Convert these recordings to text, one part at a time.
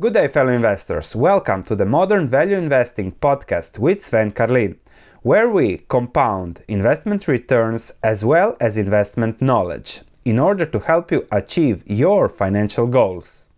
Good day, fellow investors. Welcome to the Modern Value Investing podcast with Sven Carlin, where we compound investment returns as well as investment knowledge in order to help you achieve your financial goals.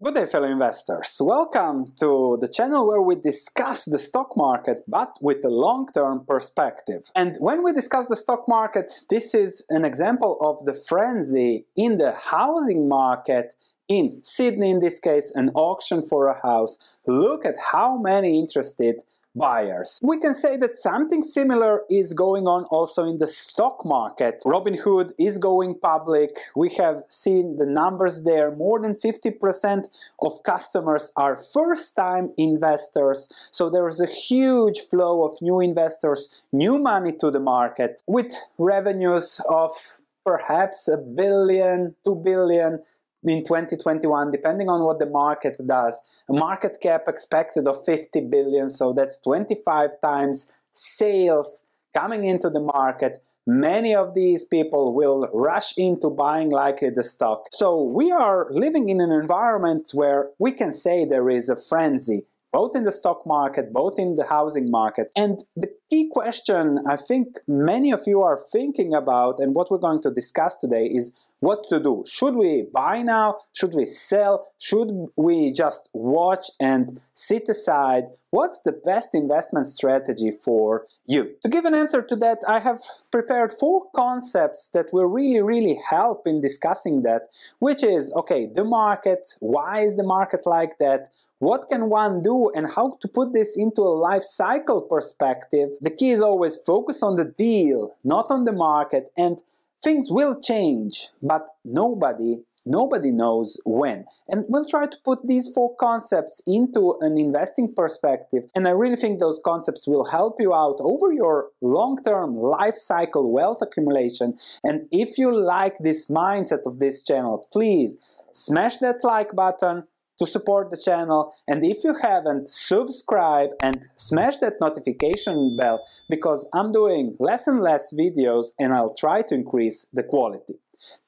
Good day, fellow investors. Welcome to the channel where we discuss the stock market but with a long term perspective. And when we discuss the stock market, this is an example of the frenzy in the housing market in Sydney, in this case, an auction for a house. Look at how many interested buyers. We can say that something similar is going on also in the stock market. Robinhood is going public. We have seen the numbers there. More than 50% of customers are first time investors. So there is a huge flow of new investors, new money to the market with revenues of perhaps a billion, two billion, in 2021 depending on what the market does a market cap expected of 50 billion so that's 25 times sales coming into the market many of these people will rush into buying likely the stock so we are living in an environment where we can say there is a frenzy both in the stock market, both in the housing market. And the key question I think many of you are thinking about, and what we're going to discuss today, is what to do. Should we buy now? Should we sell? Should we just watch and sit aside? What's the best investment strategy for you? To give an answer to that, I have prepared four concepts that will really, really help in discussing that, which is okay, the market, why is the market like that? What can one do and how to put this into a life cycle perspective? The key is always focus on the deal, not on the market, and things will change, but nobody Nobody knows when. And we'll try to put these four concepts into an investing perspective. And I really think those concepts will help you out over your long term life cycle wealth accumulation. And if you like this mindset of this channel, please smash that like button, to support the channel and if you haven't subscribe and smash that notification bell because I'm doing less and less videos and I'll try to increase the quality.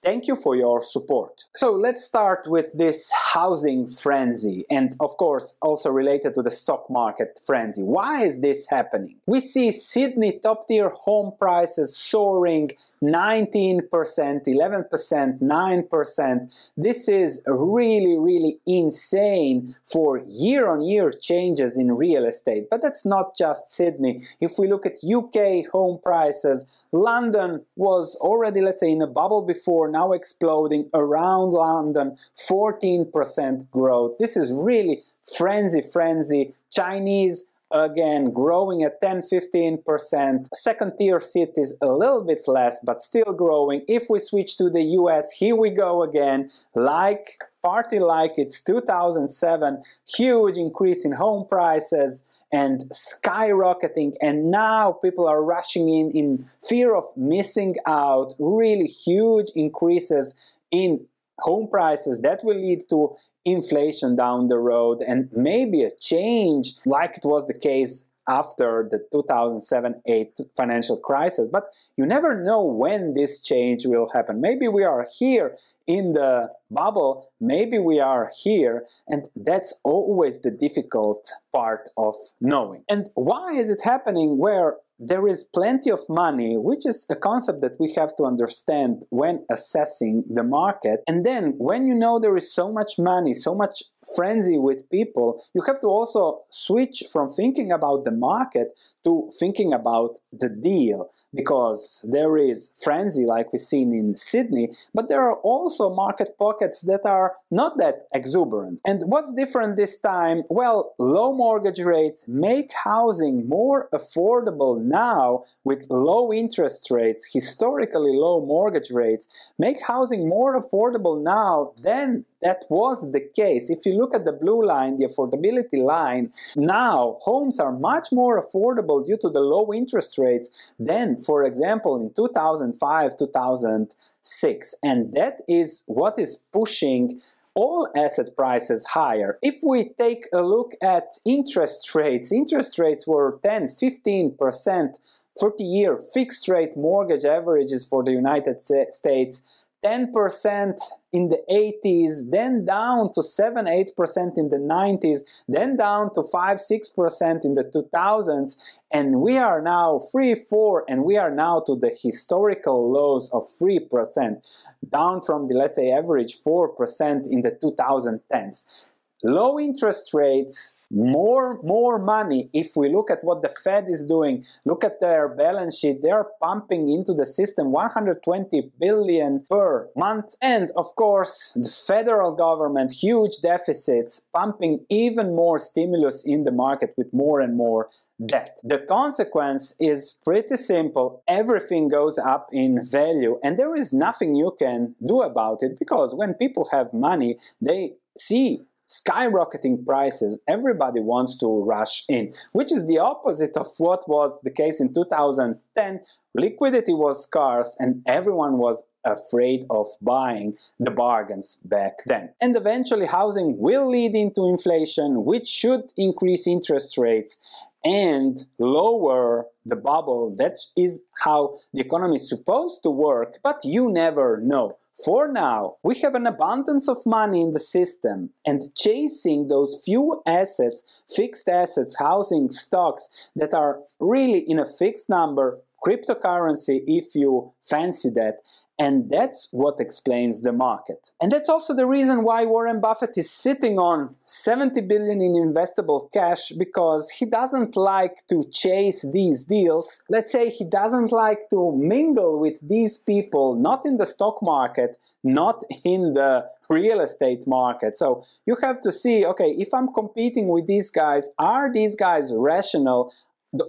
Thank you for your support. So let's start with this housing frenzy and of course also related to the stock market frenzy. Why is this happening? We see Sydney top tier home prices soaring 19%, 11%, 9%. This is really, really insane for year on year changes in real estate. But that's not just Sydney. If we look at UK home prices, London was already, let's say, in a bubble before, now exploding around London, 14% growth. This is really frenzy, frenzy. Chinese again growing at 10 15%. Second tier cities a little bit less, but still growing. If we switch to the US, here we go again, like party like it's 2007, huge increase in home prices and skyrocketing and now people are rushing in in fear of missing out really huge increases in home prices that will lead to inflation down the road and maybe a change like it was the case after the 2007-8 financial crisis. But you never know when this change will happen. Maybe we are here in the bubble. Maybe we are here. And that's always the difficult part of knowing. And why is it happening where there is plenty of money, which is a concept that we have to understand when assessing the market. And then when you know there is so much money, so much frenzy with people, you have to also switch from thinking about the market to thinking about the deal because there is frenzy like we've seen in Sydney, but there are also market pockets that are not that exuberant. And what's different this time? Well, low mortgage rates make housing more affordable now with low interest rates, historically low mortgage rates, make housing more affordable now than that was the case. If you look at the blue line, the affordability line, now homes are much more affordable due to the low interest rates than, for example, in 2005, 2006. And that is what is pushing all asset prices higher. If we take a look at interest rates, interest rates were 10, 15%, 40 year fixed rate mortgage averages for the United States 10% in the 80s, then down to 7 8% in the 90s, then down to 5 6% in the 2000s, and we are now 3 4 and we are now to the historical lows of 3%, down from the let's say average 4% in the 2010s low interest rates, more more money. If we look at what the Fed is doing, look at their balance sheet, they are pumping into the system 120 billion per month. And of course, the federal government, huge deficits, pumping even more stimulus in the market with more and more debt. The consequence is pretty simple. Everything goes up in value, and there is nothing you can do about it because when people have money, they see skyrocketing prices, everybody wants to rush in, which is the opposite of what was the case in 2010. Liquidity was scarce and everyone was afraid of buying the bargains back then. And eventually, housing will lead into inflation, which should increase interest rates and lower the bubble. That is how the economy is supposed to work, but you never know. For now, we have an abundance of money in the system, and chasing those few assets, fixed assets, housing, stocks that are really in a fixed number, cryptocurrency if you fancy that, and that's what explains the market. And that's also the reason why Warren Buffett is sitting on 70 billion in investable cash because he doesn't like to chase these deals. Let's say he doesn't like to mingle with these people, not in the stock market, not in the real estate market. So you have to see okay, if I'm competing with these guys, are these guys rational?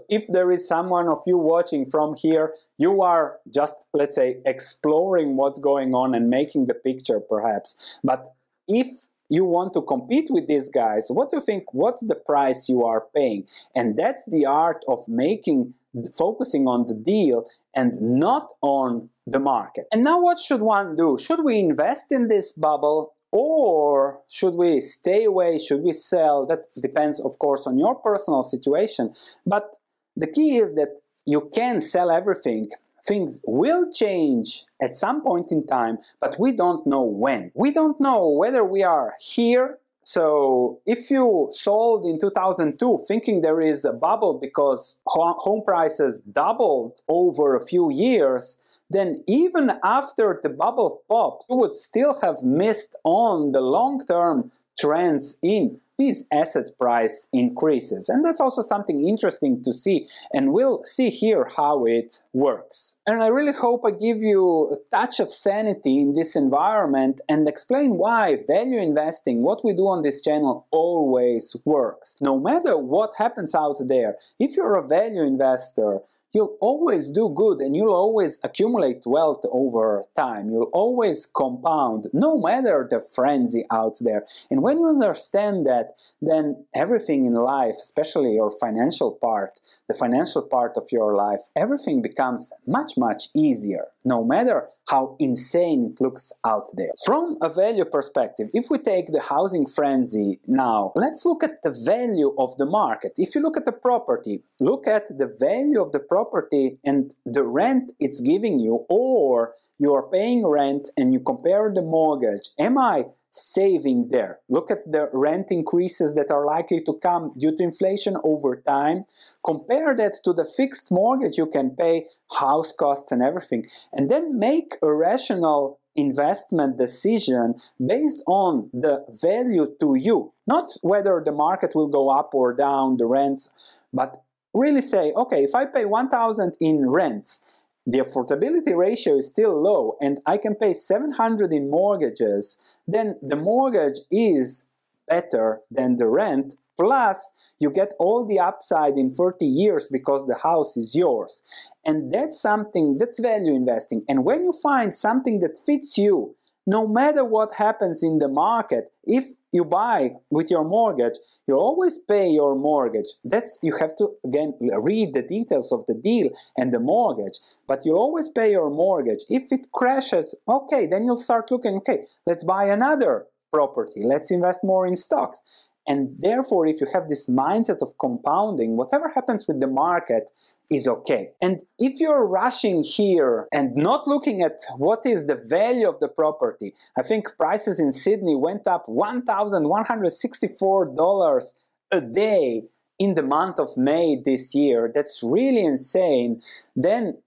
If there is someone of you watching from here, you are just, let's say, exploring what's going on and making the picture perhaps. But if you want to compete with these guys, what do you think? What's the price you are paying? And that's the art of making, focusing on the deal and not on the market. And now, what should one do? Should we invest in this bubble or should we stay away? Should we sell? That depends, of course, on your personal situation. But the key is that you can sell everything. Things will change at some point in time, but we don't know when. We don't know whether we are here so if you sold in 2002 thinking there is a bubble because home prices doubled over a few years, then even after the bubble popped, you would still have missed on the long-term trends in these asset price increases. And that's also something interesting to see, and we'll see here how it works. And I really hope I give you a touch of sanity in this environment and explain why value investing, what we do on this channel, always works. No matter what happens out there, if you're a value investor, you'll always do good and you'll always accumulate wealth over time. You'll always compound, no matter the frenzy out there. And when you understand that, then everything in life, especially your financial part, the financial part of your life, everything becomes much, much easier, no matter how insane it looks out there. From a value perspective, if we take the housing frenzy now, let's look at the value of the market. If you look at the property, look at the value of the property and the rent it's giving you, or you are paying rent and you compare the mortgage. Am I saving there. Look at the rent increases that are likely to come due to inflation over time. Compare that to the fixed mortgage you can pay, house costs and everything, and then make a rational investment decision based on the value to you, not whether the market will go up or down, the rents, but really say, okay, if I pay 1000 in rents the affordability ratio is still low and I can pay 700 in mortgages, then the mortgage is better than the rent. Plus, you get all the upside in 30 years because the house is yours. And that's something that's value investing. And when you find something that fits you, no matter what happens in the market, if you buy with your mortgage, you always pay your mortgage. That's you have to again read the details of the deal and the mortgage, but you always pay your mortgage. If it crashes, okay, then you'll start looking, okay, let's buy another property. Let's invest more in stocks. And therefore, if you have this mindset of compounding, whatever happens with the market is okay. And if you're rushing here and not looking at what is the value of the property, I think prices in Sydney went up $1,164 a day in the month of May this year. That's really insane. Then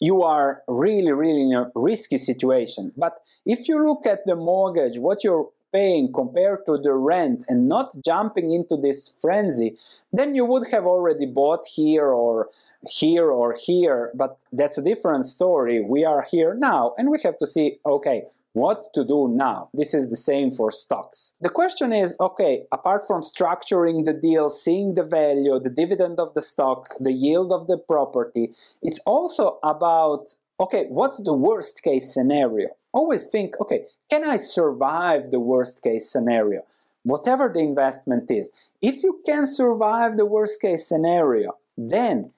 you are really, really in a risky situation. But if you look at the mortgage, what you're paying compared to the rent and not jumping into this frenzy, then you would have already bought here or here or here, but that's a different story. We are here now and we have to see, okay, what to do now. This is the same for stocks. The question is okay, apart from structuring the deal, seeing the value, the dividend of the stock, the yield of the property, it's also about okay, what's the worst case scenario? Always think, okay, can I survive the worst case scenario? Whatever the investment is. If you can survive the worst case scenario, then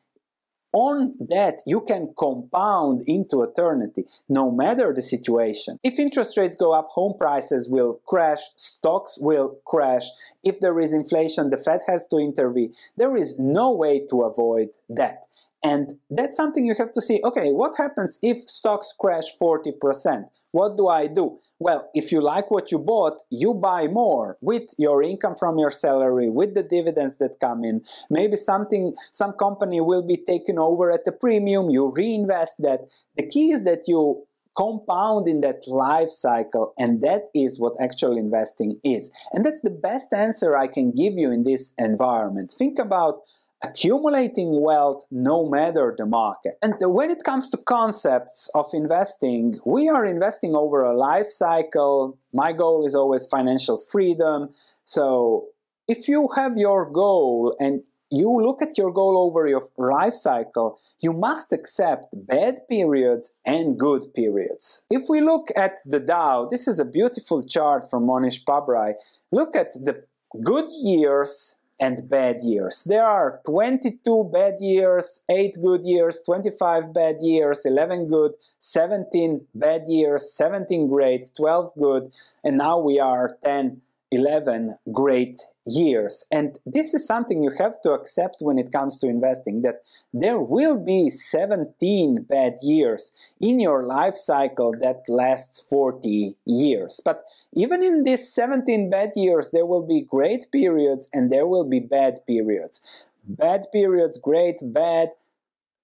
on that you can compound into eternity no matter the situation if interest rates go up home prices will crash stocks will crash if there is inflation the fed has to intervene there is no way to avoid that and that's something you have to see. Okay, what happens if stocks crash 40%? What do I do? Well, if you like what you bought, you buy more with your income from your salary, with the dividends that come in. Maybe something, some company will be taken over at a premium, you reinvest that. The key is that you compound in that life cycle and that is what actual investing is and that's the best answer i can give you in this environment think about accumulating wealth no matter the market. And when it comes to concepts of investing, we are investing over a life cycle. My goal is always financial freedom. So if you have your goal and you look at your goal over your life cycle, you must accept bad periods and good periods. If we look at the Dow, this is a beautiful chart from Mohnish Pabrai. Look at the good years and bad years. There are 22 bad years, 8 good years, 25 bad years, 11 good, 17 bad years, 17 great, 12 good, and now we are 10 11 great years. And this is something you have to accept when it comes to investing that there will be 17 bad years in your life cycle that lasts 40 years. But even in these 17 bad years, there will be great periods and there will be bad periods. Bad periods, great, bad,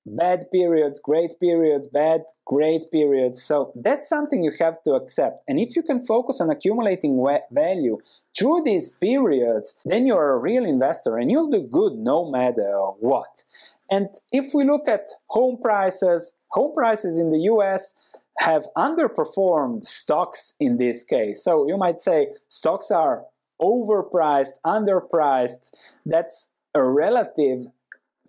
bad periods, great periods, bad, great periods. So that's something you have to accept. And if you can focus on accumulating value through these periods, then you're a real investor and you'll do good no matter what. And if we look at home prices, home prices in the US have underperformed stocks in this case. So you might say stocks are overpriced, underpriced. That's a relative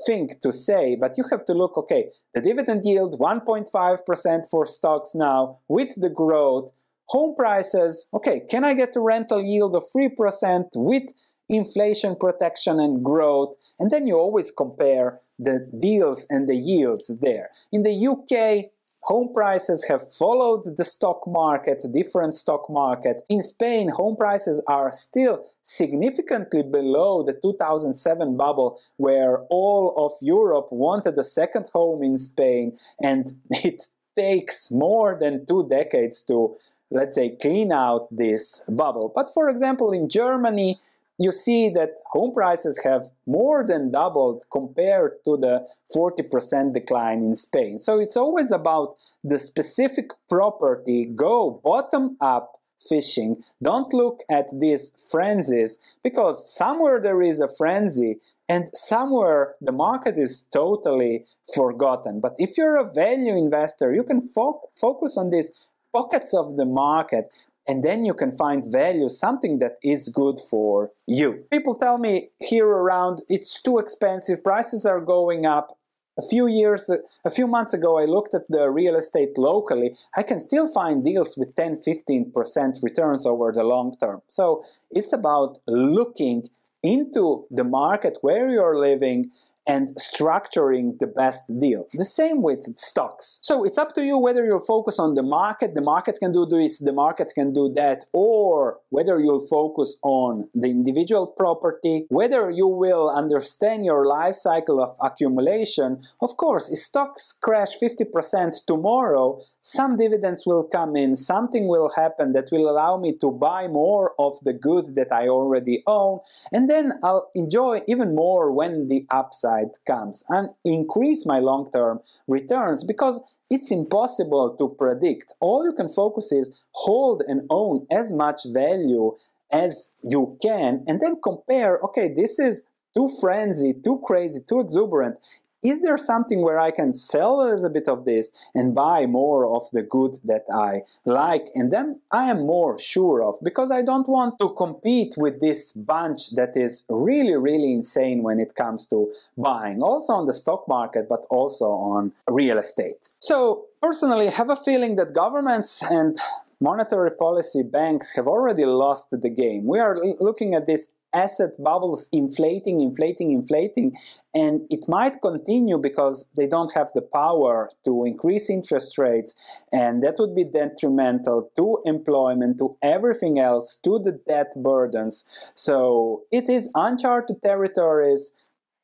thing to say, but you have to look okay, the dividend yield 1.5% for stocks now with the growth, home prices, okay, can I get a rental yield of 3% with inflation protection and growth? And then you always compare the deals and the yields there. In the UK, home prices have followed the stock market, different stock market. In Spain, home prices are still significantly below the 2007 bubble where all of Europe wanted a second home in Spain and it takes more than two decades to let's say clean out this bubble. But for example, in Germany, you see that home prices have more than doubled compared to the 40% decline in Spain. So it's always about the specific property, go bottom up fishing. Don't look at these frenzies because somewhere there is a frenzy and somewhere the market is totally forgotten. But if you're a value investor, you can fo- focus on these pockets of the market and then you can find value, something that is good for you. People tell me here around it's too expensive, prices are going up. A few years, a few months ago, I looked at the real estate locally. I can still find deals with 10 15% returns over the long term. So it's about looking into the market where you're living and structuring the best deal. The same with stocks. So it's up to you whether you'll focus on the market, the market can do this, the market can do that, or whether you'll focus on the individual property, whether you will understand your life cycle of accumulation. Of course, if stocks crash 50% tomorrow, some dividends will come in, something will happen that will allow me to buy more of the goods that I already own, and then I'll enjoy even more when the upside comes and increase my long term returns because it's impossible to predict. All you can focus is hold and own as much value as you can and then compare okay, this is too frenzy, too crazy, too exuberant is there something where I can sell a little bit of this and buy more of the good that I like? And then I am more sure of because I don't want to compete with this bunch that is really, really insane when it comes to buying, also on the stock market, but also on real estate. So, personally, have a feeling that governments and monetary policy banks have already lost the game. We are looking at this asset bubbles inflating, inflating, inflating, and it might continue because they don't have the power to increase interest rates, and that would be detrimental to employment, to everything else, to the debt burdens. So it is uncharted territories.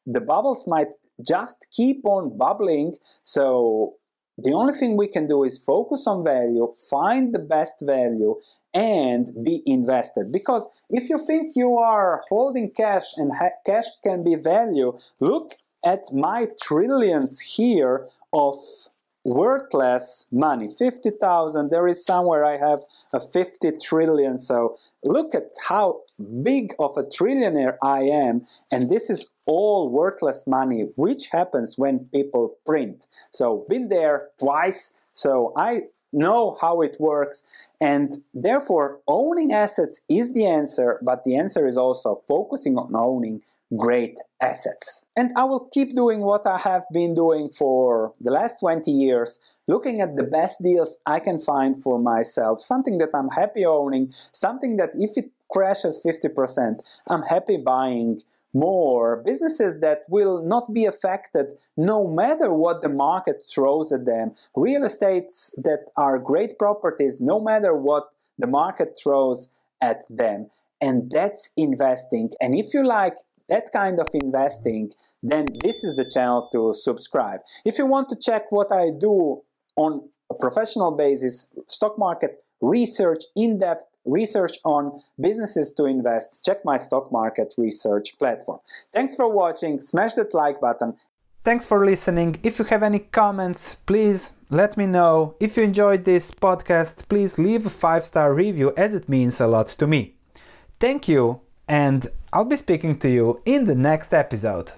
The bubbles might just keep on bubbling. So the only thing we can do is focus on value, find the best value, and be invested. Because if you think you are holding cash and ha- cash can be value, look at my trillions here of worthless money 50,000 there is somewhere I have a 50 trillion so look at how big of a trillionaire I am and this is all worthless money which happens when people print. So been there twice so I know how it works and therefore owning assets is the answer but the answer is also focusing on owning great assets. And i will keep doing what i have been doing for the last 20 years looking at the best deals i can find for myself something that i'm happy owning something that if it crashes 50% i'm happy buying more businesses that will not be affected no matter what the market throws at them. Real estates that are great properties no matter what the market throws at them. And that's investing. And if you like that kind of investing then this is the channel to subscribe. If you want to check what i do on a professional basis stock market research in-depth research on businesses to invest, check my stock market research platform. Thanks for watching, smash that like button. Thanks for listening. If you have any comments, please let me know. If you enjoyed this podcast, please leave a 5-star review as it means a lot to me. Thank you and I'll be speaking to you in the next episode.